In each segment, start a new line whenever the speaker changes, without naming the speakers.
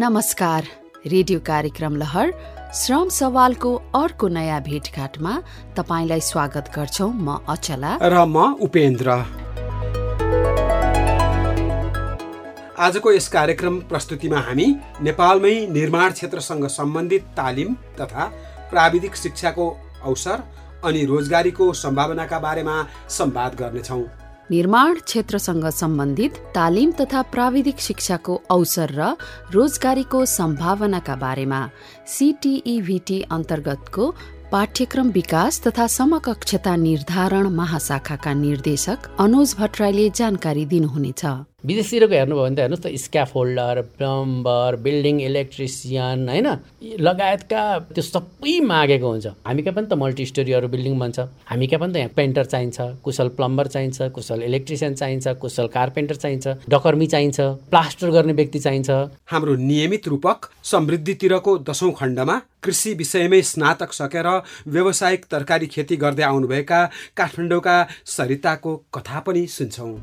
नमस्कार रेडियो कार्यक्रम लहर श्रम सवालको अर्को नयाँ भेटघाटमा तपाईँलाई स्वागत गर्छौ म अचला।
र म उपेन्द्र। आजको यस कार्यक्रम प्रस्तुतिमा हामी नेपालमै निर्माण क्षेत्रसँग सम्बन्धित तालिम तथा प्राविधिक शिक्षाको अवसर अनि रोजगारीको सम्भावनाका बारेमा संवाद गर्नेछौँ।
निर्माण क्षेत्रसँग सम्बन्धित तालिम तथा प्राविधिक शिक्षाको अवसर र रोजगारीको सम्भावनाका बारेमा सिटिइभिटी अन्तर्गतको पाठ्यक्रम विकास तथा समकक्षता निर्धारण महाशाखाका निर्देशक अनुज भट्टराईले जानकारी दिनुहुनेछ।
विदेशतिरको हेर्नुभयो भने त हेर्नुहोस् त स्क्याफोल्डर प्लम्बर बिल्डिङ इलेक्ट्रिसियन होइन? लगायतका त्यो सबै मागेको हुन्छ। हामी कहाँ पनि त मल्टी स्टोरीहरू बिल्डिङ बन्छ। हामी कहाँ पनि त यहाँ पेन्टर चाहिन्छ कुशल प्लम्बर चाहिन्छ कुशल इलेक्ट्रिसियन चाहिन्छ कुशल कार्पेन्टर चाहिन्छ डकर्मी चाहिन्छ प्लास्टर गर्ने व्यक्ति चाहिन्छ।
हाम्रो नियमित रूपक समृद्धितिरको दशौं खण्डमा कृषि विषयमै स्नातक सकेर व्यावसायिक तरकारी खेती गर्दै आउनुभएका काठमाडौँका सरिताको कथा पनि सुन्छौँ।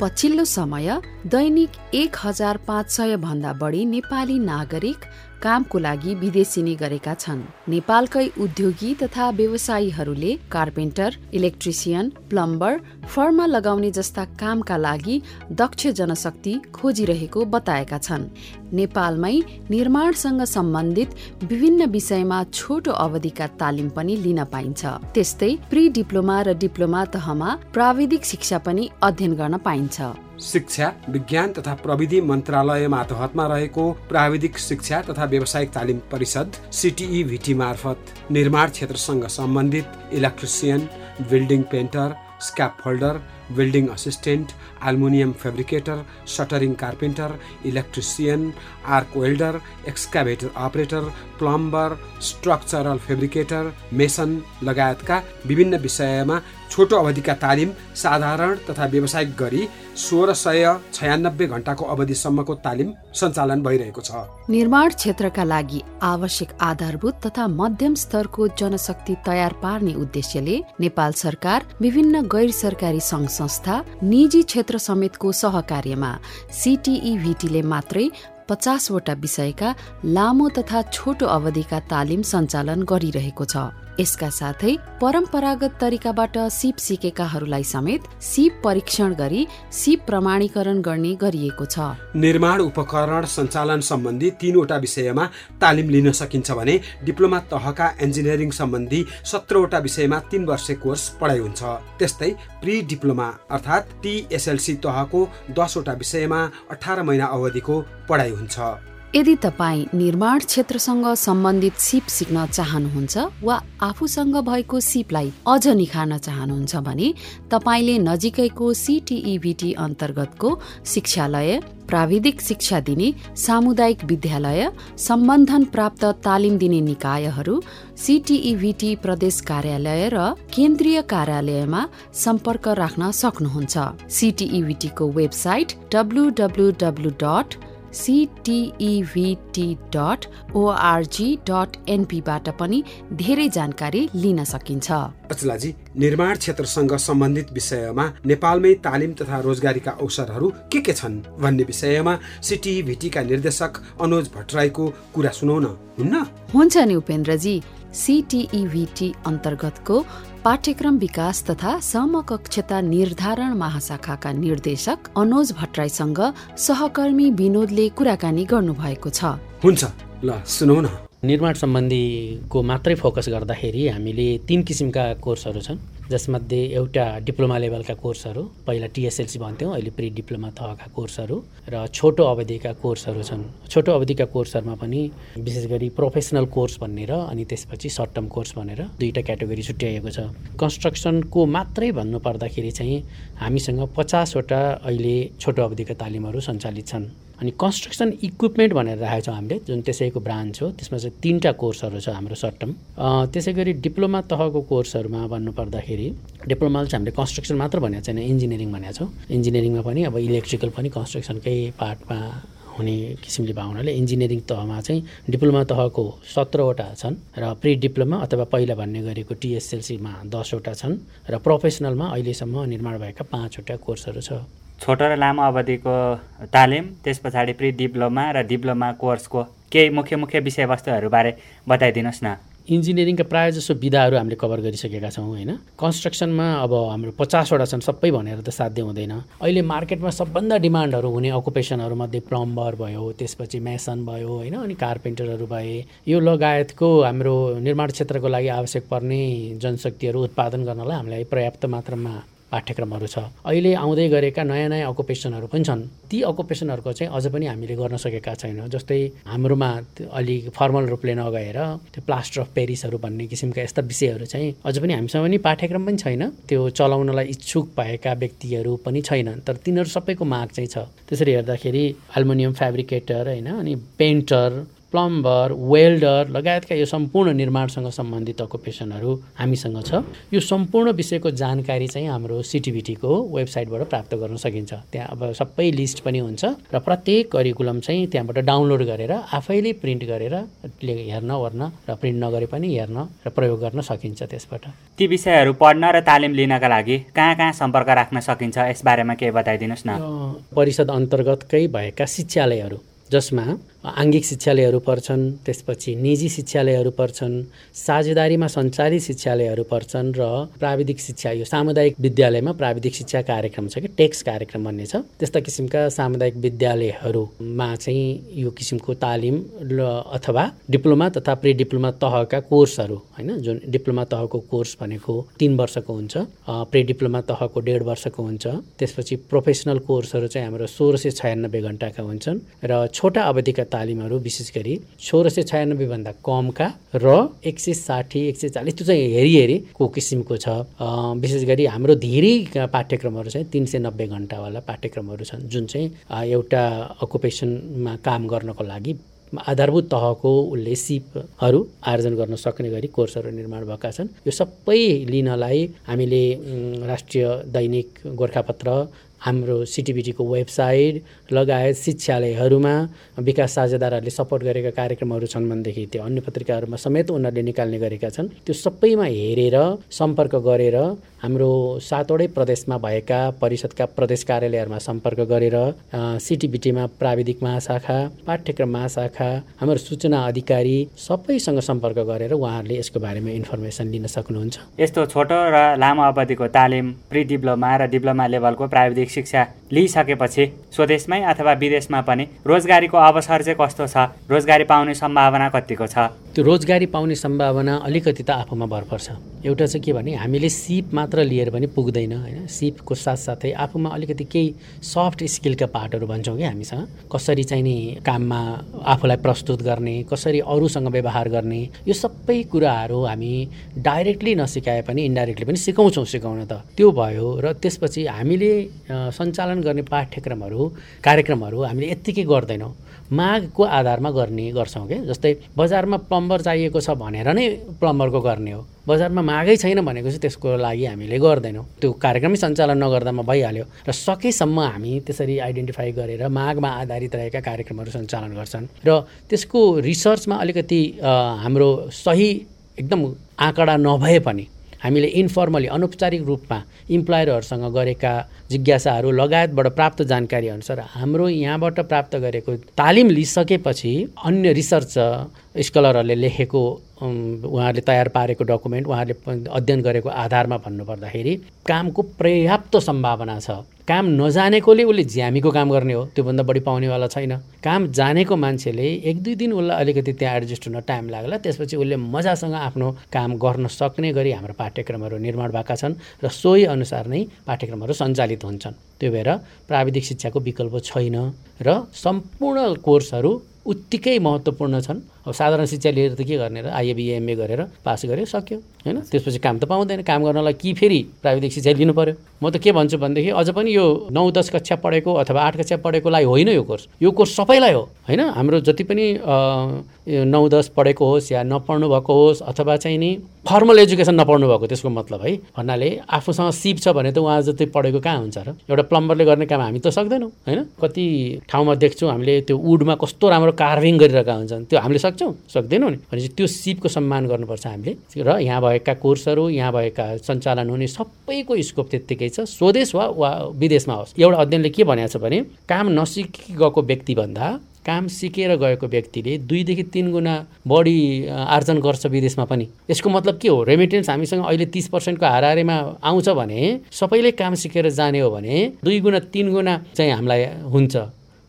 पछिल्लो समय दैनिक एक हजार पाँच सय भन्दा बढी नेपाली नागरिक कामको लागि विदेशिनी गरेका छन्। नेपालकै उद्योगी तथा व्यवसायीहरूले कार्पेन्टर इलेक्ट्रिसियन प्लम्बर फर्मा लगाउने जस्ता कामका लागि दक्ष जनशक्ति खोजिरहेको बताएका छन्। नेपालमै निर्माणसँग सम्बन्धित विभिन्न विषयमा छोटो अवधिका तालिम पनि लिन पाइन्छ। त्यस्तै प्री डिप्लोमा र डिप्लोमा तहमा प्राविधिक शिक्षा पनि अध्ययन गर्न पाइन्छ।
शिक्षा विज्ञान तथा प्रविधि मन्त्रालय मातहतमा रहेको प्राविधिक शिक्षा तथा व्यावसायिक तालिम परिषद सिटिई भिटी मार्फत निर्माण क्षेत्रसँग सम्बन्धित electrician building painter scaffolder building assistant aluminium fabricator shuttering carpenter electrician arc welder excavator operator plumber structural fabricator mason लगायतका विभिन्न विषयमा छोटो अवधिका तालिम साधारण तथा व्यावसायिक गरी सोह्र सय छयानब्बे घण्टाको अवधिसम्मको तालिम सञ्चालन भइरहेको छ।
निर्माण क्षेत्रका लागि आवश्यक आधारभूत तथा मध्यम स्तरको जनशक्ति तयार पार्ने उद्देश्यले नेपाल सरकार विभिन्न गैर सरकारी सङ्घ संस्था निजी क्षेत्र समेतको सहकार्यमा सिटिइभिटीले मात्रै पचासवटा विषयका लामो तथा छोटो अवधिका तालिम सञ्चालन गरिरहेको छ। यसका साथै परम्परागत तरिकाबाट सिप सिकेकाहरूलाई समेत सिप परीक्षण गरी सिप प्रमाणीकरण गर्ने गरिएको छ।
निर्माण उपकरण सञ्चालन सम्बन्धी तीनवटा विषयमा तालिम लिन सकिन्छ भने डिप्लोमा तहका इन्जिनियरिङ सम्बन्धी सत्रवटा विषयमा तीन वर्ष कोर्स पढाइ हुन्छ। त्यस्तै प्री डिप्लोमा अर्थात् टिएसएलसी तहको दसवटा विषयमा अठार महिना अवधिको पढाइ हुन्छ।
यदि तपाईँ निर्माण क्षेत्रसँग सम्बन्धित सिप सिक्न चाहनुहुन्छ वा आफूसँग भएको सिपलाई अझ निखार्न चाहनुहुन्छ भने तपाईँले नजिकैको सिटिइभिटी अन्तर्गतको शिक्षालय प्राविधिक शिक्षा दिने सामुदायिक विद्यालय सम्बन्धन प्राप्त तालिम दिने निकायहरू सिटिइभिटी प्रदेश कार्यालय र केन्द्रीय कार्यालयमा सम्पर्क राख्न सक्नुहुन्छ। सिटिइभिटीको website W dot CTEVT dot ORG dot एनपीबाट पनि धेरै जानकारी लिन सकिन्छ।
अचलाजी निर्माण क्षेत्रसँग सम्बन्धित विषयमा नेपालमै तालिम तथा रोजगारीका अवसरहरू के के छन् भन्ने विषयमा सिटिभिटीका निर्देशक अनुज भट्टराईको कुरा सुनौ न हुन्न?
हुन्छ नि उपेन्द्रजी सिटिइभिटी अन्तर्गतको पाठ्यक्रम विकास तथा समकक्षता निर्धारण महाशाखाका निर्देशक अनुज भट्टराईसँग सहकर्मी विनोदले कुराकानी गर्नुभएको छ।
हुन्छ ल सुनौ न।
निर्माण सम्बन्धीको मात्रै फोकस गर्दाखेरि हामीले तिन किसिमका कोर्सहरू छन् जसमध्ये एउटा डिप्लोमा लेभलका कोर्सहरू पहिला टिएसएलसी भन्थ्यौँ अहिले प्रि डिप्लोमा तहका कोर्सहरू र छोटो अवधिका कोर्सहरू छन्। छोटो अवधिका कोर्सहरूमा पनि विशेष गरी प्रोफेसनल कोर्स भन्ने र अनि त्यसपछि सर्ट टर्म कोर्स भनेर दुईवटा क्याटेगोरी छुट्याइएको छ। कन्स्ट्रक्सनको मात्रै भन्नु पर्दाखेरि चाहिँ हामीसँग पचासवटा अहिले छोटो अवधिका तालिमहरू सञ्चालित छन्। अनि कन्स्ट्रक्सन इक्विपमेन्ट भनेर राखेको छौँ हामीले जुन त्यसैको ब्रान्च हो त्यसमा चाहिँ तिनवटा कोर्सहरू छ हाम्रो सर्ट टर्म त्यसै गरी डिप्लोमा तहको कोर्सहरूमा भन्नुपर्दाखेरि डिप्लोमा चाहिँ हामीले कन्स्ट्रक्सन मात्र भनेको छैन इन्जिनियरिङ भनेको छौँ। इन्जिनियरिङमा पनि अब इलेक्ट्रिकल पनि कन्स्ट्रक्सनकै पार्टमा हुने किसिमले भएको हुनाले इन्जिनियरिङ तहमा चाहिँ डिप्लोमा तहको सत्रवटा छन् र प्रि डिप्लोमा अथवा पहिला भन्ने गरेको टिएसएलसीमा दसवटा छन् र प्रोफेसनलमा अहिलेसम्म निर्माण भएका पाँचवटा कोर्सहरू छ।
छोटो र लामो अवधिको तालिम त्यस पछाडि प्रि डिप्लोमा र डिप्लोमा कोर्सको केही मुख्य मुख्य विषयवस्तुहरूबारे बताइदिनुहोस् न।
इन्जिनियरिङका प्रायः जसो विधाहरू हामीले कभर गरिसकेका छौँ होइन? कन्स्ट्रक्सनमा अब हाम्रो पचासवटा छन् सबै भनेर त साध्य हुँदैन। अहिले मार्केटमा सबभन्दा डिमान्डहरू हुने अकुपेसनहरूमध्ये प्लम्बर भयो त्यसपछि मेसन भयो होइन? अनि कार्पेन्टरहरू भए। यो लगायतको हाम्रो निर्माण क्षेत्रको लागि आवश्यक पर्ने जनशक्तिहरू उत्पादन गर्नलाई हामीलाई पर्याप्त मात्रामा पाठ्यक्रमहरू छ। अहिले आउँदै गरेका नयाँ नयाँ अकुपेसनहरू पनि छन्। ती अकुपेसनहरूको चाहिँ अझ पनि हामीले गर्न सकेका छैनौँ। जस्तै हाम्रोमा अलिक फर्मल रूपले नगएर त्यो प्लास्टर अफ पेरिसहरू भन्ने किसिमका यस्ता विषयहरू चाहिँ अझ पनि हामीसँग पनि पाठ्यक्रम पनि छैन। त्यो चलाउनलाई इच्छुक भएका व्यक्तिहरू पनि छैनन्। तर तिनीहरू सबैको माग चाहिँ छ। त्यसरी हेर्दाखेरि एल्मुनियम फेब्रिकेटर होइन अनि पेन्टर प्लम्बर वेल्डर लगायतका यो सम्पूर्ण निर्माणसँग सम्बन्धित अकुपेसनहरू हामीसँग छ। यो सम्पूर्ण विषयको जानकारी चाहिँ हाम्रो सिटिभिटीको वेबसाइटबाट प्राप्त गर्न सकिन्छ। त्यहाँ अब सबै लिस्ट पनि हुन्छ र प्रत्येक करिकुलम चाहिँ त्यहाँबाट डाउनलोड गरेर आफैले प्रिन्ट गरेर हेर्न ओर्न र प्रिन्ट नगरे पनि हेर्न र प्रयोग गर्न सकिन्छ त्यसबाट।
ती विषयहरू पढ्न र तालिम लिनका लागि कहाँ कहाँ सम्पर्क राख्न सकिन्छ यसबारेमा केही बताइदिनुहोस् न।
परिषद अन्तर्गतकै भएका शिक्षालयहरू जसमा आङ्गिक शिक्षालयहरू पर्छन् त्यसपछि निजी शिक्षालयहरू पर्छन् साझेदारीमा सञ्चालित शिक्षालयहरू पर्छन् र प्राविधिक शिक्षा यो सामुदायिक विद्यालयमा प्राविधिक शिक्षा कार्यक्रम छ कि टेक्स कार्यक्रम भन्ने छ। त्यस्ता किसिमका सामुदायिक विद्यालयहरूमा चाहिँ यो किसिमको तालिम र अथवा डिप्लोमा तथा प्रि डिप्लोमा तहका कोर्सहरू होइन जुन डिप्लोमा तहको कोर्स भनेको तिन वर्षको हुन्छ प्रि डिप्लोमा तहको डेढ वर्षको हुन्छ। त्यसपछि प्रोफेसनल कोर्सहरू चाहिँ हाम्रो सोह्र सय छयानब्बे घन्टाका हुन्छन् र छोटा अवधिका तालिमहरू विशेष गरी सोह्र सय छयानब्बेभन्दा कमका र एक सय साठी एक सय चालिस त्यो चाहिँ हेरी हेरीको किसिमको छ। विशेष गरी हाम्रो धेरै पाठ्यक्रमहरू चाहिँ तिन सय नब्बे घन्टावाला पाठ्यक्रमहरू छन् जुन चाहिँ एउटा अकुपेसनमा काम गर्नको लागि आधारभूत तहको उसले सिपहरू आर्जन गर्न सक्ने गरी कोर्सहरू निर्माण भएका छन्। यो सबै लिनलाई हामीले राष्ट्रिय दैनिक गोर्खापत्र हाम्रो सिटिबिटीको वेबसाइट लगायत शिक्षालयहरूमा विकास साझेदारहरूले सपोर्ट गरेका कार्यक्रमहरू छन् भनेदेखि त्यो अन्य पत्रिकाहरूमा समेत उनीहरूले निकाल्ने गरेका छन्। त्यो सबैमा हेरेर सम्पर्क गरेर हाम्रो सातवटै प्रदेशमा भएका परिषदका प्रदेश कार्यालयहरूमा सम्पर्क गरेर सिटिबिटीमा प्राविधिक महाशाखा पाठ्यक्रम महाशाखा हाम्रो सूचना अधिकारी सबैसँग सम्पर्क गरेर उहाँहरूले यसको बारेमा इन्फर्मेसन लिन सक्नुहुन्छ।
यस्तो छोटो र लामो अवधिको तालिम प्रि डिप्लोमा र डिप्लोमा लेभलको प्राविधिक शिक्षा लिइसकेपछि स्वदेशमै अथवा विदेशमा पनि रोजगारीको अवसर चाहिँ कस्तो छ? रोजगारी पाउने सम्भावना कतिको छ?
त्यो रोजगारी पाउने सम्भावना अलिकति त आफूमा भर पर्छ एउटा चाहिँ के भने हामीले सिप मात्र लिएर पनि पुग्दैन होइन? सिपको साथसाथै आफूमा अलिकति केही सफ्ट स्किलका पार्टहरू भन्छौँ कि हामीसँग कसरी चाहिँ नि काममा आफूलाई प्रस्तुत गर्ने कसरी अरूसँग व्यवहार गर्ने यो सबै कुराहरू हामी डाइरेक्टली नसिकाए पनि इन्डाइरेक्टली पनि सिकाउँछौँ सिकाउन त। त्यो भयो र त्यसपछि हामीले सञ्चालन गर्ने पाठ्यक्रमहरू कार्यक्रमहरू हामीले यत्तिकै गर्दैनौँ। मागको आधारमा गर्ने गर्छौँ क्या जस्तै बजारमा प्लम्बर चाहिएको छ भनेर नै प्लम्बरको गर्ने हो। बजारमा मागै छैन भनेको चाहिँ त्यसको लागि हामीले गर्दैनौँ। त्यो कार्यक्रमै सञ्चालन नगर्दामा भइहाल्यो र सकेसम्म हामी त्यसरी आइडेन्टिफाई गरेर मागमा आधारित रहेका कार्यक्रमहरू सञ्चालन गर्छन् र त्यसको रिसर्चमा अलिकति हाम्रो सही एकदम आँकडा नभए पनि हामीले इन्फर्मली अनौपचारिक रूपमा इम्प्लोयरहरूसँग गरेका जिज्ञासाहरू लगायतबाट प्राप्त जानकारी अनुसार हाम्रो यहाँबाट प्राप्त गरेको तालिम लिइसकेपछि अन्य रिसर्च स्कलरहरूले लेखेको उहाँहरूले तयार पारेको डकुमेन्ट उहाँहरूले अध्ययन गरेको आधारमा भन्नुपर्दाखेरि कामको पर्याप्त सम्भावना छ। काम नजानेकोले उसले झ्यामीको काम गर्ने हो त्योभन्दा बढी पाउनेवाला छैन। काम जानेको मान्छेले एक दुई दिन उसलाई अलिकति त्यहाँ एडजस्ट हुन टाइम लाग्ला त्यसपछि उसले मजासँग आफ्नो काम गर्न सक्ने गरी हाम्रो पाठ्यक्रमहरू निर्माण भएका छन् र सोही अनुसार नै पाठ्यक्रमहरू सञ्चालित हुन्छन्। त्यो भएर प्राविधिक शिक्षाको विकल्प छैन र सम्पूर्ण कोर्सहरू उत्तिकै महत्त्वपूर्ण छन्। अब साधारण शिक्षा लिएर त के गर्ने र? आइएबिएमए गरेर पास गऱ्यो सक्यो होइन? त्यसपछि काम त पाउँदैन। काम गर्नलाई कि फेरि प्राविधिक शिक्षा लिनु पऱ्यो म त के भन्छु भनेदेखि अझ पनि यो नौ दस कक्षा पढेको अथवा आठ कक्षा पढेकोलाई होइन यो कोर्स। यो कोर्स सबैलाई हो होइन? हाम्रो जति पनि नौ दस पढेको होस् या नपढ्नु भएको होस् अथवा चाहिँ नि फर्मल एजुकेसन नपढ्नु भएको त्यसको मतलब है? भन्नाले आफूसँग सिप छ भने त उहाँ जति पढेको कहाँ हुन्छ र? एउटा प्लम्बरले गर्ने काम हामी त सक्दैनौँ होइन? कति ठाउँमा देख्छौँ हामीले त्यो वुडमा कस्तो राम्रो कार्भिङ गरिरहेका हुन्छन्। त्यो हामीले सक्छौँ सक्दैनौँ नि। भनेपछि त्यो सिपको सम्मान गर्नुपर्छ हामीले। र यहाँ भएका कोर्सहरू यहाँ भएका सञ्चालन हुने सबैको स्कोप त्यत्तिकै छ। स्वदेश वा वा विदेशमा होस्। एउटा अध्ययनले के भनेको छ भने काम नसिकी गएको व्यक्तिभन्दा काम सिकेर गएको व्यक्तिले दुईदेखि तिन गुणा बढी आर्जन गर्छ विदेशमा पनि। यसको मतलब के हो? रेमिटेन्स हामीसँग अहिले तिस पर्सेन्टको हाराहारीमा आउँछ भने सबैले काम सिकेर जाने हो भने दुई गुणा तिन गुणा चाहिँ हामीलाई हुन्छ।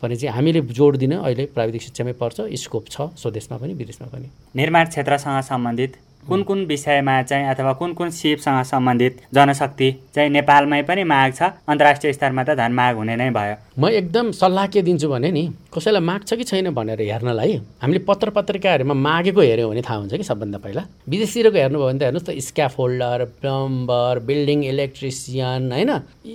भने चाहिँ हामीले जोड दिन अहिले प्राविधिक शिक्षामै पर्छ स्कोप छ स्वदेशमा पनि विदेशमा पनि।
निर्माण क्षेत्रसँग सम्बन्धित कुन कुन विषयमा चाहिँ अथवा कुन कुन सिपसँग सम्बन्धित जनशक्ति चाहिँ नेपालमै पनि माग छ? अन्तर्राष्ट्रिय स्तरमा त धन माग हुने नै भयो।
म एकदम सल्लाह के दिन्छु भने नि कसैलाई माग छ कि छैन भनेर हेर्नलाई हामीले पत्र पत्रिकाहरूमा मागेको हेऱ्यौँ भने थाहा हुन्छ कि सबभन्दा पहिला। विदेशतिरको हेर्नुभयो भने त हेर्नुहोस् त scaffolder plumber building electrician होइन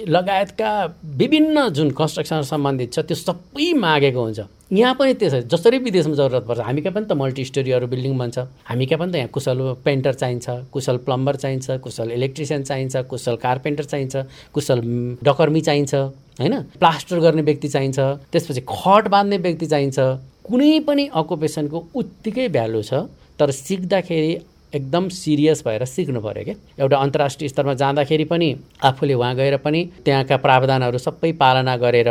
लगायतका विभिन्न जुन कन्स्ट्रक्सन सम्बन्धित छ त्यो सबै मागेको हुन्छ। यहाँ पनि त्यसै जसरी विदेशमा जरुरत पर्छ हामी कहाँ पनि त मल्टी स्टोरीहरू बिल्डिङ बन्छ। हामी कहाँ पनि त यहाँ कुशल पेन्टर चाहिन्छ कुशल प्लम्बर चाहिन्छ कुशल इलेक्ट्रिसियन चाहिन्छ कुशल कार्पेन्टर चाहिन्छ कुशल डकर्मी चाहिन्छ। होइन? प्लास्टर गर्ने व्यक्ति चाहिन्छ त्यसपछि खट बाँध्ने व्यक्ति चाहिन्छ। कुनै पनि अकुपेसनको उत्तिकै भ्यालु छ तर सिक्दाखेरि एकदम सिरियस भएर सिक्नु पऱ्यो क्या। एउटा अन्तर्राष्ट्रिय स्तरमा जाँदाखेरि पनि आफूले उहाँ गएर पनि त्यहाँका प्रावधानहरू सबै पालना गरेर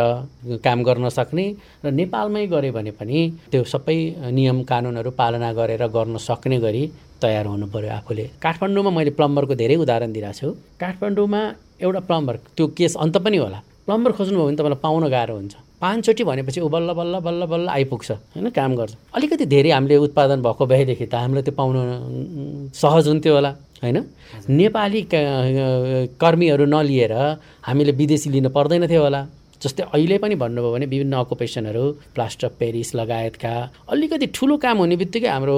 काम गर्न सक्ने र नेपालमै गऱ्यो भने पनि त्यो सबै नियम कानुनहरू पालना गरेर गर्न सक्ने गरी तयार हुनु पऱ्यो आफूले। काठमाडौँमा मैले प्लम्बरको धेरै उदाहरण दिइरहेको छु। काठमाडौँमा एउटा प्लम्बर त्यो केस अन्त पनि होला। प्लम्बर खोज्नुभयो भने तपाईँलाई पाउन गाह्रो हुन्छ। पाँचचोटि भनेपछि ऊ बल्ल बल्ल बल्ल बल्ल आइपुग्छ होइन? काम गर्छ। अलिकति धेरै हामीले उत्पादन भएको भएदेखि त हामीलाई त्यो पाउन सहज हुन्थ्यो होला होइन? नेपाली कर्मीहरू नलिएर हामीले विदेशी लिन पर्दैन थियो होला। जस्तै अहिले पनि भन्नुभयो भने विभिन्न अकुपेसनहरू प्लास्टर अफ पेरिस लगायतका अलिकति ठुलो काम हुने बित्तिकै हाम्रो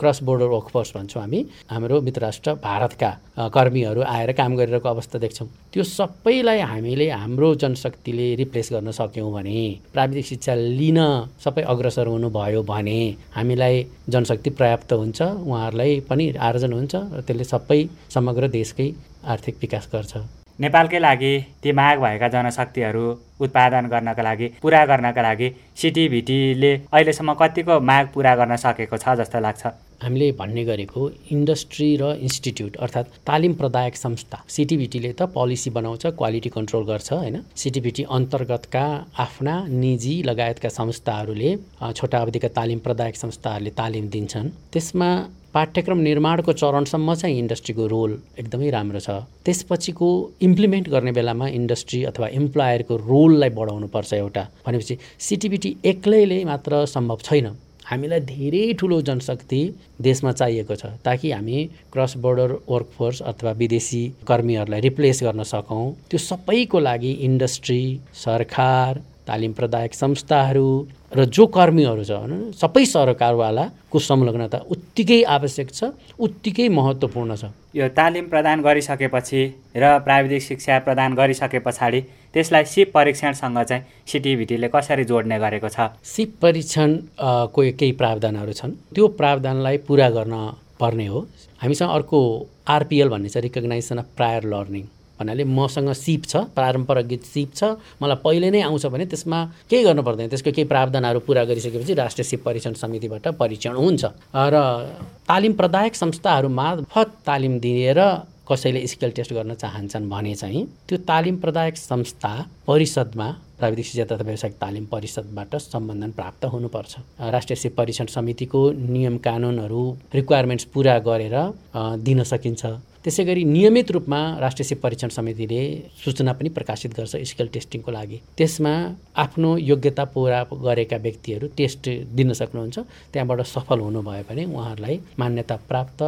क्रस बोर्डर वर्कफोर्स भन्छौँ हामी हाम्रो मित्रराष्ट्र भारतका कर्मीहरू आएर काम गरिरहेको अवस्था देख्छौँ। त्यो सबैलाई हामीले हाम्रो जनशक्तिले रिप्लेस गर्न सक्यौँ भने प्राविधिक शिक्षा लिन सबै अग्रसर हुनुभयो भने हामीलाई जनशक्ति पर्याप्त हुन्छ उहाँहरूलाई पनि आर्जन हुन्छ र त्यसले सबै समग्र देशकै आर्थिक विकास गर्छ।
नेपालकै लागि ती माग भएका जनशक्तिहरू उत्पादन गर्नका लागि पुरा गर्नका लागि सिटिभिटीले अहिलेसम्म कतिको माग पुरा गर्न सकेको छ जस्तो लाग्छ?
हामीले भन्ने गरेको इन्डस्ट्री र इन्स्टिट्युट अर्थात् तालिम प्रदायक संस्था सिटिभिटीले त पोलिसी बनाउँछ क्वालिटी कन्ट्रोल गर्छ होइन? सिटिभिटी अन्तर्गतका आफ्ना निजी लगायतका संस्थाहरूले छोटा अवधिका तालिम प्रदायक संस्थाहरूले तालिम दिन्छन्। त्यसमा पाठ्यक्रम निर्माणको चरणसम्म चाहिँ इन्डस्ट्रीको रोल एकदमै राम्रो छ। त्यसपछिको इम्प्लिमेन्ट गर्ने बेलामा इन्डस्ट्री अथवा इम्प्लोयरको रोललाई बढाउनुपर्छ एउटा। भनेपछि सिटिबिटी एक्लैले मात्र सम्भव छैन। हामीलाई धेरै ठुलो जनशक्ति देशमा चाहिएको छ ताकि हामी क्रस बोर्डर वर्कफोर्स अथवा विदेशी कर्मीहरूलाई रिप्लेस गर्न सकौँ। त्यो सबैको लागि इन्डस्ट्री सरकार तालिम प्रदायक संस्थाहरू र जो कर्मीहरू छ सबै सरकारवालाको संलग्नता उत्तिकै आवश्यक छ उत्तिकै महत्त्वपूर्ण छ।
यो तालिम प्रदान गरिसकेपछि र प्राविधिक शिक्षा प्रदान गरिसके पछाडि त्यसलाई सिप परीक्षणसँग चाहिँ सिटिभिटीले कसरी जोड्ने गरेको छ?
सिप परीक्षणको केही प्रावधानहरू छन्। त्यो प्रावधानलाई पुरा गर्न पर्ने हो। हामीसँग अर्को आरपिएल भन्ने छ रिकग्नाइजेसन अफ प्रायर लर्निङ भन्नाले मसँग सिप छ पारम्परिक सिप छ। मलाई पहिले नै आउँछ भने त्यसमा केही गर्नु पर्दैन। त्यसको केही प्रावधानहरू पुरा गरिसकेपछि राष्ट्रिय सिप परीक्षण समितिबाट परीक्षण हुन्छ। र तालिम प्रदायक संस्थाहरू मार्फत तालिम दिएर कसैले स्केल टेस्ट गर्न चाहन्छन् भने चाहिँ त्यो तालिम प्रदायक संस्था परिषदमा प्राविधिक शिक्षा तथा व्यावसायिक तालिम परिषदबाट सम्बन्धन प्राप्त हुनुपर्छ। राष्ट्रिय सिप परीक्षण समितिको नियम कानुनहरू रिक्वायरमेन्ट्स पुरा गरेर दिन सकिन्छ। त्यसै गरी नियमित रूपमा राष्ट्रिय सिप परीक्षण समितिले सूचना पनि प्रकाशित गर्छ स्केल टेस्टिङको लागि। त्यसमा आफ्नो योग्यता पुरा गरेका व्यक्तिहरू टेस्ट दिन सक्नुहुन्छ। त्यहाँबाट सफल हुनुभयो भने उहाँहरूलाई मान्यता प्राप्त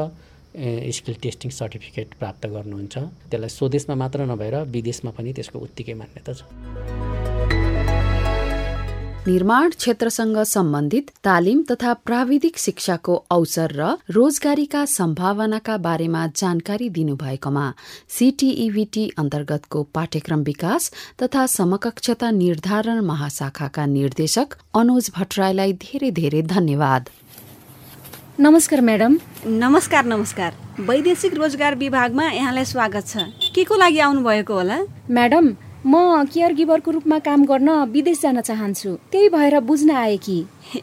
स्किल टेस्टिङ सर्टिफिकेट प्राप्त गर्नुहुन्छ। त्यसलाई स्वदेशमा मात्र नभएर विदेशमा पनि त्यसको उत्तिकै मान्यता छ।
निर्माण क्षेत्रसँग सम्बन्धित तालिम तथा प्राविधिक शिक्षाको अवसर र रोजगारीका सम्भावनाका बारेमा जानकारी दिनुभएकोमा सीटीईभीटी अन्तर्गतको पाठ्यक्रम विकास तथा समकक्षता निर्धारण महाशाखाका निर्देशक अनुज भट्टराईलाई धेरै धेरै धन्यवाद।
नमस्कार म्याडम
नमस्कार नमस्कार। वैदेशिक रोजगार विभागमा यहाँलाई स्वागत छ। के को लागि आउनुभएको होला?
म्याडम म केयर गिभरको रूपमा काम गर्न विदेश जान चाहन्छु। त्यही भएर बुझ्न आए कि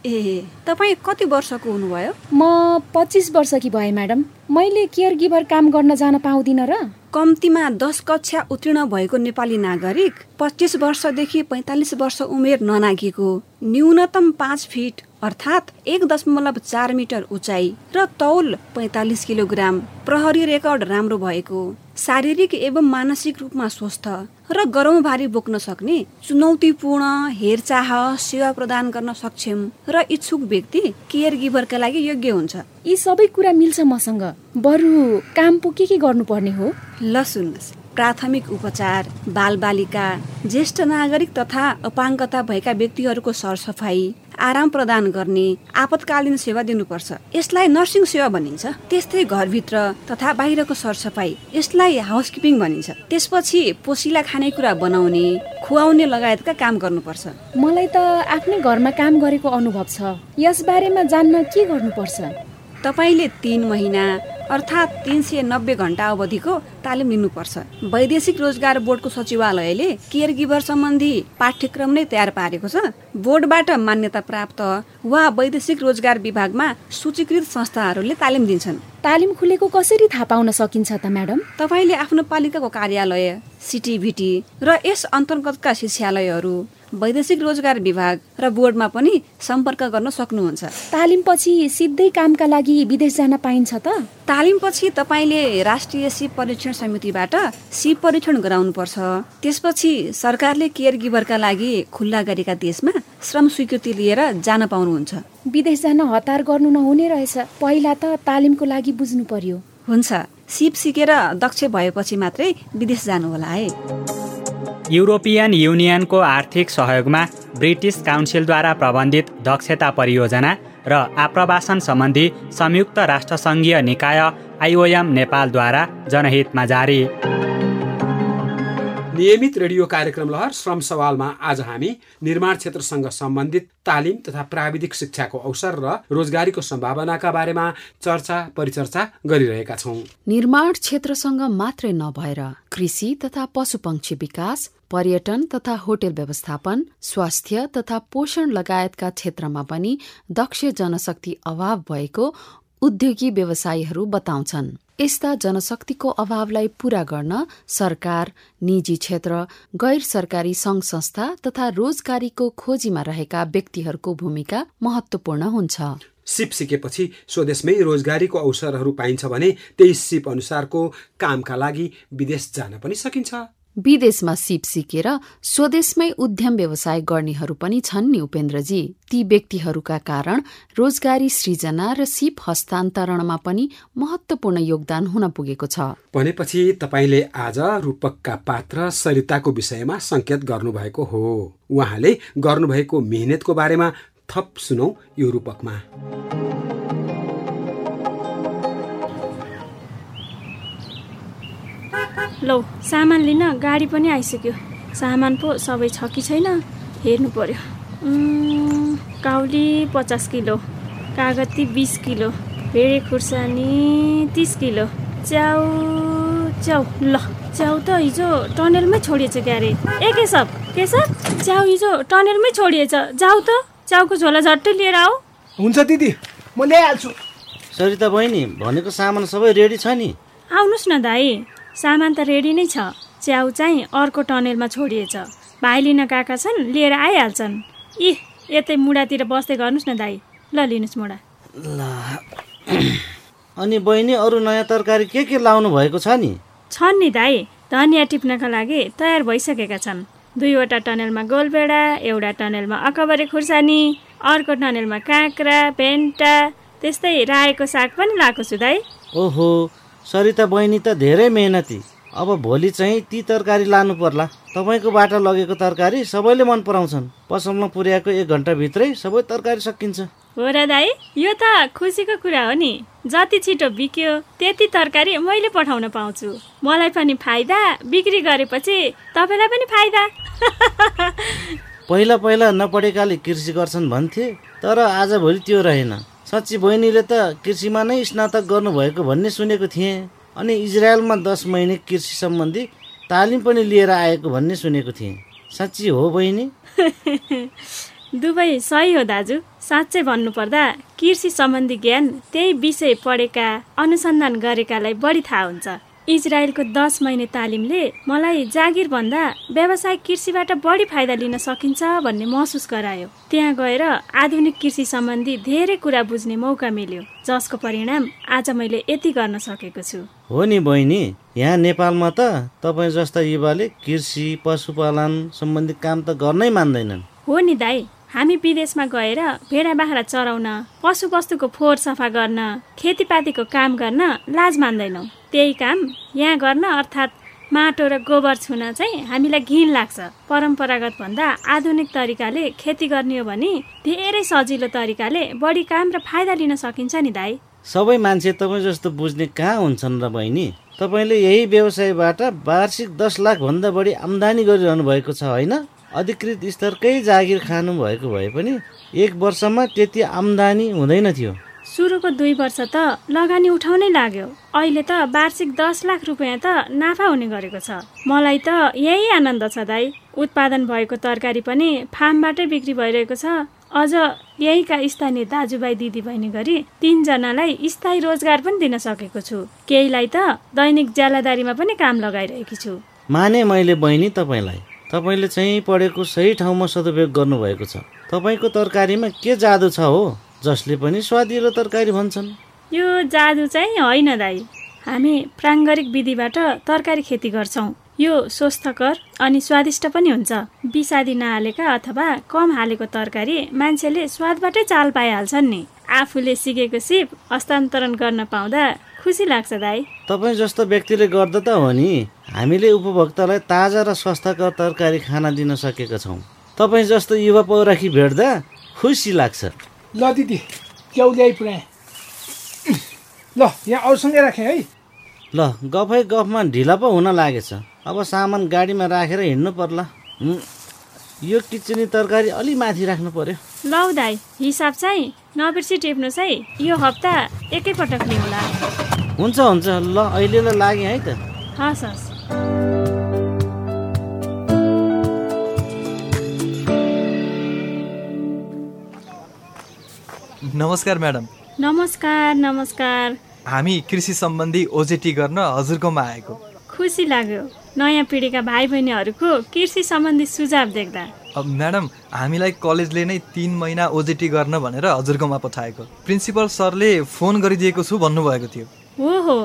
ए तपाईँ कति वर्षको हुनुभयो?
म पच्चिस वर्षकी भएँ म्याडम। मैले केयर गिभर काम गर्न जान पाउँदिनँ र।
कम्तीमा दस कक्षा उत्तीर्ण भएको नेपाली नागरिक पच्चिस वर्षदेखि पैँतालिस वर्ष उमेर ननागेको न्यूनतम पाँच फिट अर्थात् एक दशमलव चार मिटर उचाइ र तौल पैँतालिस किलोग्राम प्रहरी रेकर्ड राम्रो भएको। शारीरिक एवं मानसिक रूपमा स्वस्थ र गरौँ भारी बोक्न सक्ने चुनौतीपूर्ण हेरचाह सेवा प्रदान गर्न सक्षम र इच्छुक व्यक्ति केयर गिभरका लागि योग्य हुन्छ।
यी सबै कुरा मिल्छ मसँग। बरु काम पो के के गर्नुपर्ने हो?
ल सुन्नुहोस्। प्राथमिक उपचार बालबालिका ज्येष्ठ नागरिक तथा अपाङ्गता भएका व्यक्तिहरूको सरसफाइ आराम प्रदान गर्ने आपतकालीन सेवा दिनुपर्छ। यसलाई नर्सिङ सेवा भनिन्छ। त्यस्तै घरभित्र तथा बाहिरको सरसफाइ यसलाई हाउसकिपिङ भनिन्छ। त्यसपछि पोसिला खानेकुरा बनाउने खुवाउने लगायतका काम गर्नुपर्छ।
मलाई त आफ्नै घरमा काम गरेको अनुभव छ। यस बारेमा जान्न के गर्नुपर्छ?
तपाईँले तिन महिना अर्थात् तिन सय नब्बे घन्टा अवधिको तालिम लिनुपर्छ। वैदेशिक रोजगार बोर्डको सचिवालयले केयर गिभर सम्बन्धी पाठ्यक्रम नै तयार पारेको छ। बोर्डबाट मान्यता प्राप्त वा वैदेशिक रोजगार विभागमा सूचीकृत संस्थाहरूले तालिम दिन्छन्।
तालिम खुलेको कसरी थाहा पाउन सकिन्छ त म्याडम?
तपाईँले आफ्नो पालिकाको कार्यालय सिटिभिटी र यस अन्तर्गतका शिक्षालयहरू वैदेशिक रोजगार विभाग र बोर्डमा पनि सम्पर्क गर्न सक्नुहुन्छ।
तालिमपछि सिधै कामका लागि विदेश जान पाइन्छ त?
तालिमपछि तपाईँले राष्ट्रिय सिप परीक्षण समितिबाट सिप परीक्षण गराउनुपर्छ। त्यसपछि सरकारले केयर गिभरका लागि खुल्ला गरेका देशमा श्रम स्वीकृति लिएर जान पाउनुहुन्छ।
विदेश जान हतार गर्नु नहुने रहेछ। पहिला त तालिमको लागि बुझ्नु पर्यो।
हुन्छ। सिप सिकेर दक्ष भएपछि मात्रै विदेश जानु होला है।
युरोपियन युनियनको आर्थिक सहयोगमा ब्रिटिस काउन्सिलद्वारा प्रबन्धित दक्षता परियोजना र आप्रवासन सम्बन्धी संयुक्त राष्ट्रसङ्घीय निकाय आइओएम नेपालद्वारा जनहितमा जारी।
नियमित रेडियो कार्यक्रम लहर श्रम सवालमा आज हामी निर्माण क्षेत्रसँग सम्बन्धित तालिम तथा प्राविधिक शिक्षाको अवसर र रोजगारीको सम्भावनाका बारेमा चर्चा परिचर्चा गरिरहेका छौँ।
निर्माण क्षेत्रसँग मात्रै नभएर कृषि तथा पशुपक्षी विकास पर्यटन तथा होटेल व्यवस्थापन स्वास्थ्य तथा पोषण लगायतका क्षेत्रमा पनि दक्ष जनशक्ति अभाव भएको उद्योगी व्यवसायीहरू बताउँछन्। यस्ता जनशक्तिको अभावलाई पूरा गर्न सरकार निजी क्षेत्र गैर सरकारी संघ संस्था तथा रोजगारीको खोजीमा रहेका व्यक्तिहरूको भूमिका महत्वपूर्ण हुन्छ।
सिप सिकेपछि स्वदेशमै रोजगारीको अवसरहरू पाइन्छ भने त्यही सिप अनुसारको कामका लागि विदेश जान पनि सकिन्छ।
विदेशमा सिप सिकेर स्वदेशमै उद्यम व्यवसाय गर्नेहरू पनि छन् नि उपेन्द्रजी। ती व्यक्तिहरूका कारण रोजगारी सृजना र सिप हस्तान्तरणमा पनि महत्वपूर्ण योगदान हुन पुगेको छ।
भनेपछि तपाईँले आज रूपकका पात्र सरिताको विषयमा सङ्केत गर्नुभएको हो। उहाँले गर्नुभएको मेहनतको बारेमा थप सुनौ यो रूपकमा।
लौ सामान लिन गाडी पनि आइसक्यो। सामान पो सबै छ कि छैन? हेर्नु पर्यो। काउली पचास किलो कागती बिस किलो भेडे खुर्सानी तिस किलो। च्याउ च्याउ ल च्याउ त हिजो टनेलमै छोडिएछ क्यारे। ए केशव केशव च्याउ हिजो टनेलमै छोडिएछ। जाऊ त च्याउको झोला झट्टै लिएर आऊ।
हुन्छ दिदी म ल्याइहाल्छु।
सरिता बहिनी भनेको सामान सबै रेडी छ नि?
आउनुहोस् न दाई। सामान त रेडी नै छ। च्याउ चाहिँ अर्को टनेलमा छोडिएछ। भाइ लिन गएका छन् लिएर आइहाल्छन्। इ यतै मुढातिर बस्दै गर्नुहोस् न दाई। ल लिनुहोस् मुढा
ल। अनि बहिनी अरू नयाँ तरकारी के के लाउनु भएको छ नि?
छन् नि दाई धनियाँ टिप्नका लागि तयार भइसकेका छन्। दुईवटा टनेलमा गोलबेडा एउटा टनेलमा अकबरे खुर्सानी अर्को टनेलमा काँक्रा भेन्टा त्यस्तै रायोको साग पनि लाएको छु दाई।
ओहो सरिता बहिनी त धेरै मेहनती। अब भोलि चाहिँ ती तरकारी लानु पर्ला। तपाईँकोबाट लगेको तरकारी सबैले मन पराउँछन्। पसलमा पुर्याएको एक घन्टाभित्रै सबै तरकारी सकिन्छ।
हो र दाई यो त खुसीको कुरा हो नि। जति छिटो बिक्यो त्यति तरकारी मैले पठाउन पाउँछु। मलाई पनि फाइदा बिक्री गरेपछि तपाईँलाई पनि फाइदा।
पहिला पहिला नपढेकाले कृषि गर्छन् भन्थे तर आजभोलि त्यो रहेन। साँच्ची बहिनीले त कृषिमा नै स्नातक गर्नुभएको भन्ने सुनेको थिएँ अनि इजरायलमा दस महिने कृषि सम्बन्धी तालिम पनि लिएर आएको भन्ने सुनेको थिएँ। साँच्ची हो बहिनी?
दुवै सही हो दाजु। साँच्चै भन्नुपर्दा कृषि सम्बन्धी ज्ञान त्यही विषय पढेका अनुसन्धान गरेकालाई बढी थाहा हुन्छ। इजरायलको दस महिने तालिमले मलाई जागिर भन्दा व्यावसायिक कृषिबाट बढी फाइदा लिन सकिन्छ भन्ने महसुस गरायो। त्यहाँ गएर आधुनिक कृषि सम्बन्धी धेरै कुरा बुझ्ने मौका मिल्यो जसको परिणाम आज मैले यति गर्न सकेको छु।
हो नि बहिनी यहाँ नेपालमा त तपाईँ जस्ता युवाले कृषि पशुपालन सम्बन्धी काम त गर्नै मान्दैनन्।
हो नि दाई हामी विदेशमा गएर भेडा बाख्रा चराउन पशुवस्तुको फोहोर सफा गर्न खेतीपातीको काम गर्न लाज मान्दैनौँ। त्यही काम यहाँ गर्न अर्थात् माटो र गोबर छुन चाहिँ हामीलाई घिन लाग्छ। परम्परागत भन्दा आधुनिक तरिकाले खेती गर्ने हो भने धेरै सजिलो तरिकाले बढी काम र फाइदा लिन सकिन्छ नि दाई।
सबै मान्छे तपाईँ जस्तो बुझ्ने कहाँ हुन्छन् र बहिनी? तपाईँले यही व्यवसायबाट वार्षिक दस लाख भन्दा बढी आम्दानी गरिरहनु भएको छ होइन? अधिकृत स्तरकै जागिर खानु भएको भए पनि एक वर्षमा त्यति आम्दानी हुँदैन थियो।
सुरुको दुई वर्ष त लगानी उठाउनै लाग्यो। अहिले त वार्षिक दस लाख रुपियाँ त नाफा हुने गरेको छ। मलाई त यही आनन्द छ दाई। उत्पादन भएको तरकारी पनि फार्मबाटै बिक्री भइरहेको छ। अझ यहीँका स्थानीय दाजुभाइ दिदीबहिनी गरी तिनजनालाई स्थायी रोजगार पनि दिन सकेको छु। केहीलाई त दैनिक ज्यालादारीमा पनि काम लगाइरहेकी छु।
माने मैले बहिनी तपाईँलाई। तपाईँले चाहिँ पढेको सही ठाउँमा सदुपयोग गर्नुभएको छ। तपाईँको तरकारीमा के जादु छ हो जसले पनि स्वादिलो तरकारी भन्छन्?
यो जादु चाहिँ होइन दाई। हामी प्राङ्गारिक विधिबाट तरकारी खेती गर्छौँ। यो स्वस्थकर अनि स्वादिष्ट पनि हुन्छ। विषादी नहालेका अथवा कम हालेको तरकारी मान्छेले स्वादबाटै चाल पाइहाल्छन् नि। आफूले सिकेको सिप हस्तान्तरण गर्न पाउँदा खुसी लाग्छ दाई।
तपाईँ जस्तो व्यक्तिले गर्दा त हो नि। हामीले उपभोक्तालाई ताजा र स्वस्थकर तरकारी खाना दिन सकेका छौँ। तपाईँ जस्तो युवा पौराखी भेट्दा खुसी लाग्छ।
ल दिदी च्याउ ल्याइ ल यहाँ अरूसँगै राखेँ है।
ल गफै गफमा ढिला पो हुन लागेछ। अब सामान गाडीमा राखेर हिँड्नु पर्ला। यो किचनी तरकारी अलि माथि राख्नु पर्यो।
लौ दाई हिसाब चाहिँ नबिर्सी टिप्नुहोस् है। यो हप्ता एकैपटक लिउँला।
हुन्छ हुन्छ। ल अहिलेलाई लागेँ है त।
हस् हस्।
नमस्कार म्याडम।
नमस्कार नमस्कार।
हामी कृषि सम्बन्धी ओजेटी गर्न हजुरकोमा आएको।
खुसी लाग्यो। नयाँ पिँढीका भाइ बहिनीहरूको कृषि सम्बन्धी सुझाव देख्दा।
अब म्याडम हामीलाई कलेजले नै तिन महिना ओजेटी गर्न भनेर हजुरकोमा पठाएको प्रिन्सिपल सरले फोन गरिदिएको छु भन्नुभएको थियो।
हो हो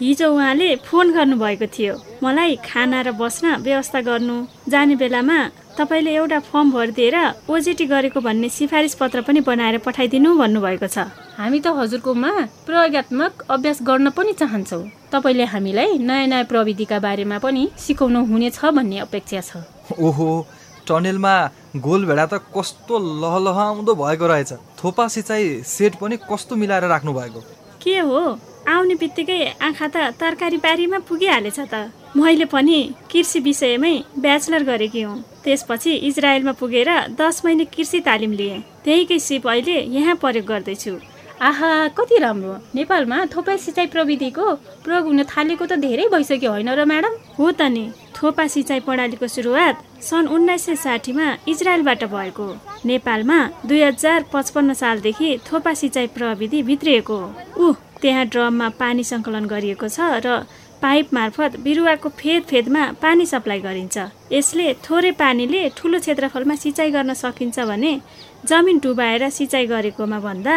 हिजो उहाँले फोन गर्नुभएको थियो। मलाई खाना र बस्न व्यवस्था गर्नु। जाने बेलामा तपाईँले एउटा फर्म भरिदिएर ओजेटी गरेको भन्ने सिफारिस पत्र पनि बनाएर पठाइदिनु भन्नुभएको छ।
हामी त हजुरकोमा प्रयोगात्मक अभ्यास गर्न पनि चाहन्छौँ। तपाईँले हामीलाई नयाँ नयाँ प्रविधिका बारेमा पनि सिकाउनु हुनेछ भन्ने अपेक्षा छ।
ओहो टनेलमा गोल भेडा त कस्तो लहलहाउँदो भएको रहेछ। थोपा सिँचाइ सेट पनि कस्तो मिलाएर राख्नु भएको
के हो? आउने बित्तिकै आँखा त तरकारी बारीमा पुगिहालेछ त। मैले पनि कृषि विषयमै ब्याचलर गरेकी हुँ। त्यसपछि इजरायलमा पुगेर दस महिने कृषि तालिम लिएँ। त्यहीकै सिप अहिले यहाँ प्रयोग गर्दैछु।
आहा कति राम्रो। नेपालमा थोपा सिँचाइ प्रविधिको प्रयोग हुन थालेको त धेरै भइसक्यो होइन र म्याडम?
हो त नि। थोपा सिँचाइ प्रणालीको सुरुवात सन् उन्नाइस सय साठीमा इजरायलबाट भएको। नेपालमा दुई हजार पचपन्न सालदेखि थोपा सिँचाइ प्रविधि भित्रिएको। ऊ त्यहाँ ड्रममा पानी सङ्कलन गरिएको छ र पाइप मार्फत बिरुवाको फेद फेदमा पानी सप्लाई गरिन्छ। यसले थोरै पानीले ठुलो क्षेत्रफलमा सिँचाइ गर्न सकिन्छ भने जमिन डुबाएर सिँचाइ गरेकोमा भन्दा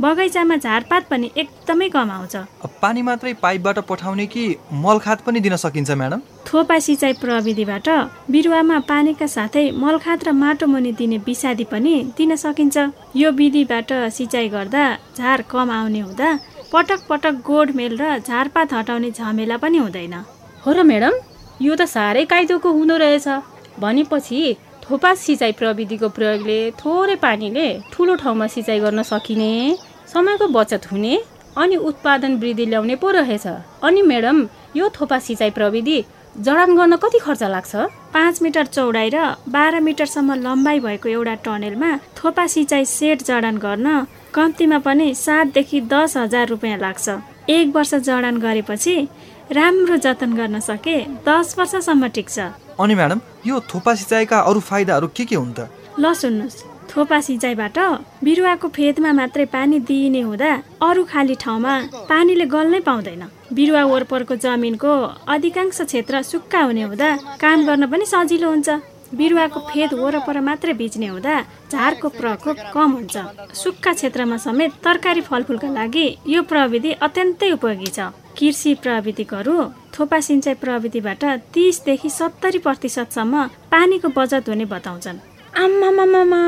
बगैँचामा झारपात पनि एकदमै कम आउँछ।
पानी मात्रै पाइपबाट पठाउने कि मलखात पनि दिन सकिन्छ म्याडम?
थोपा सिँचाइ प्रविधिबाट बिरुवामा पानीका साथै मलखात र माटो मुनि दिने विषादी पनि दिन सकिन्छ। यो विधिबाट सिँचाइ गर्दा झार कम आउने हुँदा पटक पटक गोडमेल र झारपात हटाउने झमेला पनि हुँदैन।
हो र म्याडम यो त साह्रै कायदोको हुँदो रहेछ। भनेपछि थोपा सिँचाइ प्रविधिको प्रयोगले थोरै पानीले ठुलो ठाउँमा सिँचाइ गर्न सकिने समयको बचत हुने अनि उत्पादन वृद्धि ल्याउने पो रहेछ। अनि म्याडम यो थोपा सिँचाइ प्रविधि जडान गर्न कति खर्च लाग्छ?
पाँच मिटर चौडाइ र बाह्र मिटरसम्म लम्बाइ भएको एउटा टनेलमा थोपा सिँचाइ सेट जडान गर्न कम्तीमा पनि सातदेखि दस हजार रुपियाँ लाग्छ। एक वर्ष जडान गरेपछि राम्रो जतन गर्न सके दस वर्षसम्म टिक्छ।
अनि म्याडम यो थोपा सिँचाइका अरू फाइदाहरू के के हुन् त?
ल सुन्नुहोस्। थोपा सिँचाइबाट बिरुवाको फेदमा मात्रै पानी दिइने हुँदा अरू खाली ठाउँमा पानीले गल्नै पाउँदैन। बिरुवा वरपरको जमिनको अधिकांश क्षेत्र सुक्खा हुने हुँदा काम गर्न पनि सजिलो हुन्छ। बिरुवाको फेद वरपर मात्रै बिच्ने हुँदा झारको प्रकोप कम हुन्छ। सुक्खा क्षेत्रमा समेत तरकारी फलफुलका लागि यो प्रविधि अत्यन्तै उपयोगी छ। कृषि प्रविधिकहरू थोपा सिँचाइ प्रविधिबाट तिसदेखि सत्तरी प्रतिशतसम्म पानीको बचत हुने बताउँछन्।
आम्मामामा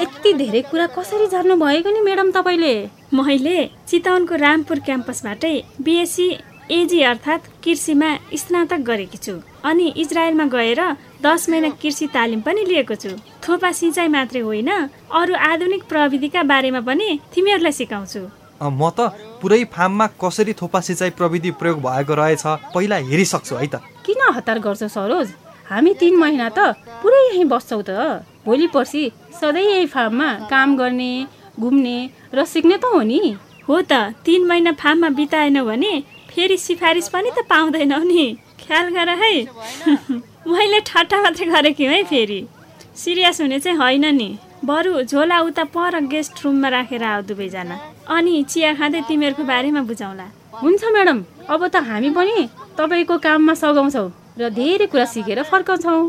यति धेरै कुरा कसरी जान्नु भएको नि म्याडम तपाईँले?
मैले चितवनको रामपुर क्याम्पसबाटै बिएससी एजी अर्थात् कृषिमा स्नातक गरेकी छु। अनि इजरायलमा गएर दस महिना कृषि तालिम पनि लिएको छु। थोपा सिँचाइ मात्रै होइन अरू आधुनिक प्रविधिका बारेमा पनि तिमीहरूलाई सिकाउँछु।
म त पुरै फार्ममा कसरी थोपा सिँचाइ प्रविधि प्रयोग भएको रहेछ पहिला हेरिसक्छु है त।
किन हतार गर्छौ सरोज? हामी तिन महिना त पुरै यहीँ बस्छौ त। भोलि पर्सि सधैँ यही फार्ममा काम गर्ने घुम्ने र सिक्ने त हो नि।
हो त तिन महिना फार्ममा बिताएन भने फेरि सिफारिस पनि त पाउँदैनौ नि। ख्याल गर है। मैले ठट्टा मात्रै गरेकी है फेरि। सिरियस हुने चाहिँ होइन नि। बरु झोला उता पर गेस्ट रुममा राखेर आऊ दुवैजना। अनि चिया खाँदै तिमीहरूको बारेमा बुझाउँला।
हुन्छ म्याडम अब त हामी पनि तपाईँको काममा सघाउँछौँ र धेरै कुरा सिकेर फर्काउँछौँ।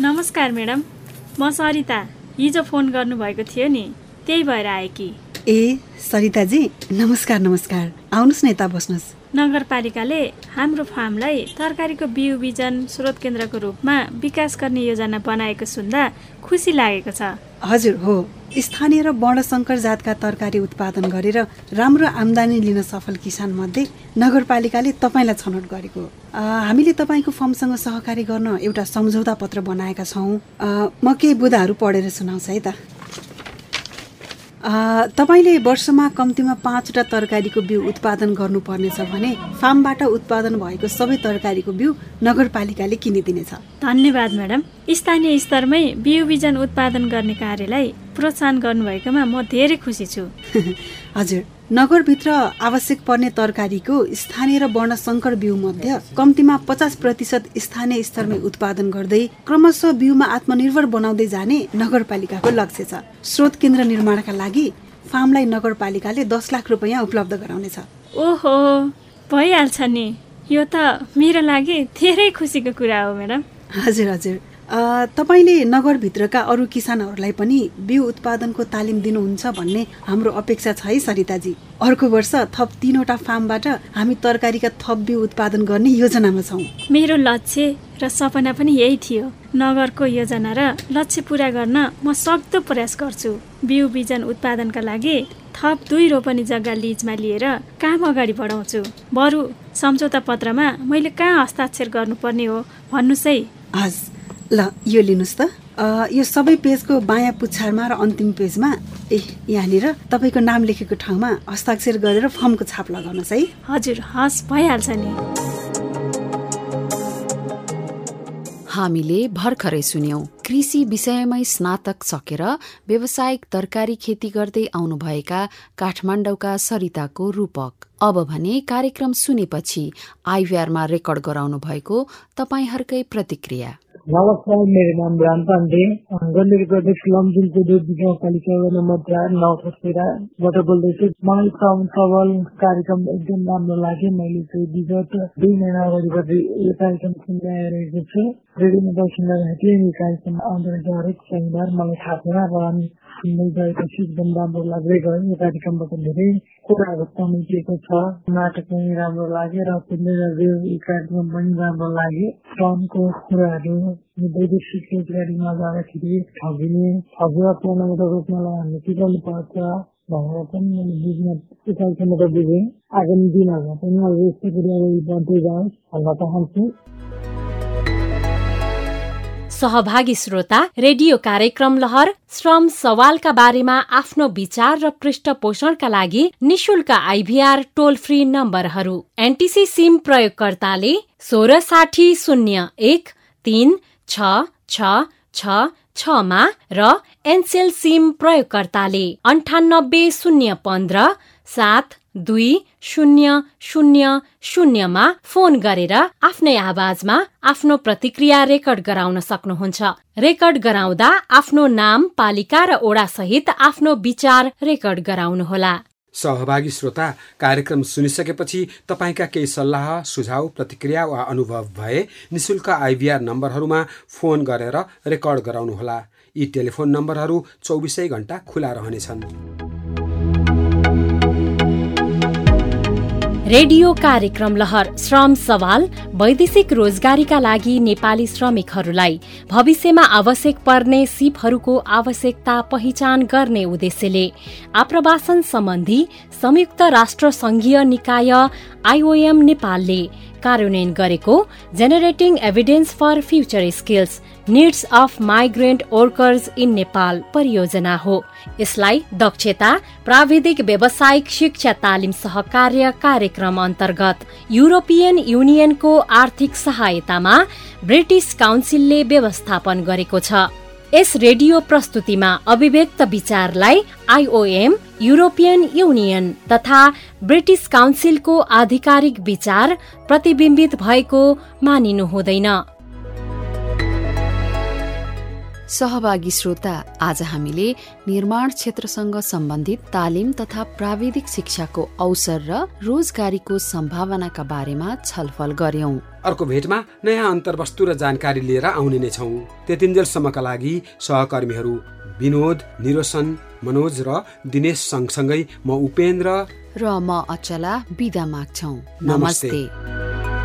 नमस्कार म्याडम म सरिता। हिजो फोन गर्नुभएको थियो नि त्यही भएर आएँ कि
ए सरिताजी नमस्कार नमस्कार। आउनुहोस् न यता बस्नुहोस्।
नगरपालिकाले हाम्रो फार्मलाई तरकारीको बिउ बिजन स्रोत केन्द्रको रूपमा विकास गर्ने योजना बनाएको सुन्दा खुसी लागेको छ।
हजुर हो। स्थानीय र वर्णशङ्कर जातका तरकारी उत्पादन गरेर राम्रो आम्दानी लिन सफल किसान मध्ये नगरपालिकाले तपाईँलाई छनौट गरेको। हामीले तपाईँको फर्मसँग सहकारी गर्न एउटा सम्झौता पत्र बनाएका छौँ। म केही बुदाहरू पढेर सुनाउँछ है त। तपाईँले वर्षमा कम्तीमा पाँचवटा तरकारीको बिउ उत्पादन गर्नुपर्नेछ भने फार्मबाट उत्पादन भएको सबै तरकारीको बिउ नगरपालिकाले किनिदिनेछ।
धन्यवाद म्याडम। स्थानीय स्तरमै बिउ बिजन उत्पादन गर्ने कार्यलाई प्रोत्साहन गर्नुभएकोमा म धेरै खुसी छु।
हजुर। नगरभित्र आवश्यक पर्ने तरकारीको स्थानीय र वर्णशङ्कर बिउ मध्ये कम्तीमा पचास प्रतिशत स्थानीय स्तरमै उत्पादन गर्दै क्रमशः बिउमा आत्मनिर्भर बनाउँदै जाने नगरपालिकाको लक्ष्य छ। स्रोत केन्द्र निर्माणका लागि फार्मलाई नगरपालिकाले दस लाख रुपियाँ उपलब्ध गराउनेछ।
ओहो भइहाल्छ नि। यो त मेरो लागि धेरै खुसीको कुरा हो म्याडम।
हजुर हजुर। तपाईँले नगरभित्रका अरू किसानहरूलाई पनि बिउ उत्पादनको तालिम दिनुहुन्छ भन्ने हाम्रो अपेक्षा छ है सरिताजी। अर्को वर्ष थप तिनवटा फार्मबाट हामी तरकारीका थप बिउ उत्पादन गर्ने योजनामा छौँ।
मेरो लक्ष्य र सपना पनि यही थियो। नगरको योजना र लक्ष्य पुरा गर्न म सक्दो प्रयास गर्छु। बिउ बिजन उत्पादनका लागि थप दुई रोपनी जग्गा लिजमा लिएर काम अगाडि बढाउँछु। बरु सम्झौता पत्रमा मैले कहाँ हस्ताक्षर गर्नुपर्ने हो भन्नुहोस् है।
हस्। ल यो लिनुहोस् त। यो सबै पेजको बायाँ पुच्छारमा र अन्तिम पेजमा ए यहाँनिर तपाईँको नाम लेखेको ठाउँमा हस्ताक्षर गरेर फर्मको छाप लगाउनुहोस् है।
हजुर हस् भइहाल्छ नि।
हामीले भर्खरै सुन्यौं कृषि विषयमै स्नातक सकेर व्यावसायिक तरकारी खेती गर्दै आउनुभएका काठमाडौँका सरिताको रूपक। अब भने कार्यक्रम सुनेपछि आइभीआरमा रेकर्ड गराउनु भएको तपाईँहरूकै प्रतिक्रिया।
नमस्कार मेरो नाम राम पाण्डे गण्डकी प्रदेश लमजुङको दुध गाउँपालिका नम्बर नौ खसेराबाट बोल्दैछु मलाई श्रम सबल कार्यक्रम एकदम राम्रो लाग्यो मैले चाहिँ विगत दुई महिना अगाडिबाट यो कार्यक्रम सुन्दै आइरहेको छु रेडियोमा दर्शन गर्दाखेरि यो कार्यक्रम रहेछ हरेक शनिबार मलाई थाहा थिएन र सुन्दै एकदम राम्रो लाग्दै यो कार्यक्रमबाट धेरै कुराहरू समेटिएको छ नाटक पनि राम्रो लाग्यो र गर्दै कार्यक्रम पनि राम्रो लाग्यो श्रमको कुराहरू वैदेशिक रोजगारीमा जाँदाखेरि ठगिने ठगुवा पूर्णबाट रोक्नलाई हामीले के गर्नु पर्छ भनेर पनि मैले बुझ्न यो कार्यक्रमबाट बुझेँ आगामी दिनहरूमा पनि अब यस्तो कुरा बढ्दै जाओस् भन्न चाहन्छु
सहभागी श्रोता रेडियो कार्यक्रम लहर श्रम सवालका बारेमा आफ्नो विचार र पृष्ठपोषणका लागि निशुल्क आइभीआर टोल फ्री नम्बरहरू। एनटिसी सिम प्रयोगकर्ताले सोह्र साठी शून्य एक तिन छ छ छ छमा र एनसेल सिम प्रयोगकर्ताले अन्ठानब्बे शून्य पन्ध्र सात दुई शून्य शून्य शून्यमा फोन गरेर आफ्नै आवाजमा आफ्नो प्रतिक्रिया रेकर्ड गराउन सक्नुहुन्छ। रेकर्ड गराउँदा आफ्नो नाम पालिका र ओडा सहित आफ्नो विचार रेकर्ड गराउनुहोला।
सहभागी श्रोता कार्यक्रम सुनिसकेपछि तपाईँका केही सल्लाह सुझाव प्रतिक्रिया वा अनुभव भए निशुल्क आइभीआर नम्बरहरूमा फोन गरेर रेकर्ड गराउनुहोला। यी टेलिफोन नम्बरहरू चौबिसै घण्टा खुला रहनेछन्।
रेडियो कार्यक्रम लहर श्रम सवाल वैदेशिक रोजगारीका लागि नेपाली श्रमिकहरूलाई। भविष्यमा आवश्यक पर्ने सिपहरूको आवश्यकता पहिचान गर्ने उद्देश्यले आप्रवासन सम्बन्धी संयुक्त राष्ट्र संघीय निकाय आइओएम नेपालले कार्यान्वयन गरेको generating evidence for future skills needs of migrant workers in Nepal परियोजना हो। यसलाई दक्षता प्राविधिक व्यावसायिक शिक्षा तालिम सहकार्य कार्यक्रम अन्तर्गत युरोपियन युनियनको आर्थिक सहायतामा ब्रिटिस काउन्सिलले व्यवस्थापन गरेको छ। यस रेडियो प्रस्तुतिमा अभिव्यक्त विचारलाई आइओएम युरोपियन युनियन तथा ब्रिटिस काउन्सिलको आधिकारिक विचार प्रतिबिम्बित भएको मानिनु हुँदैन।
सहभागी श्रोता आज हामीले निर्माण क्षेत्रसँग सम्बन्धित तालिम तथा प्राविधिक शिक्षाको अवसर र रोजगारीको सम्भावनाका बारेमा छलफल गर्यौं।
अर्को भेटमा नयाँ अन्तर्वस्तु र जानकारी लिएर आउने नै छौँ। त्यतिन्जेलसम्मका लागि सहकर्मीहरू विनोद निरोसन मनोज र दिनेश सँगसँगै म उपेन्द्र।
र म अचला बिदा माग्छौ।
नमस्ते।
नमस्ते।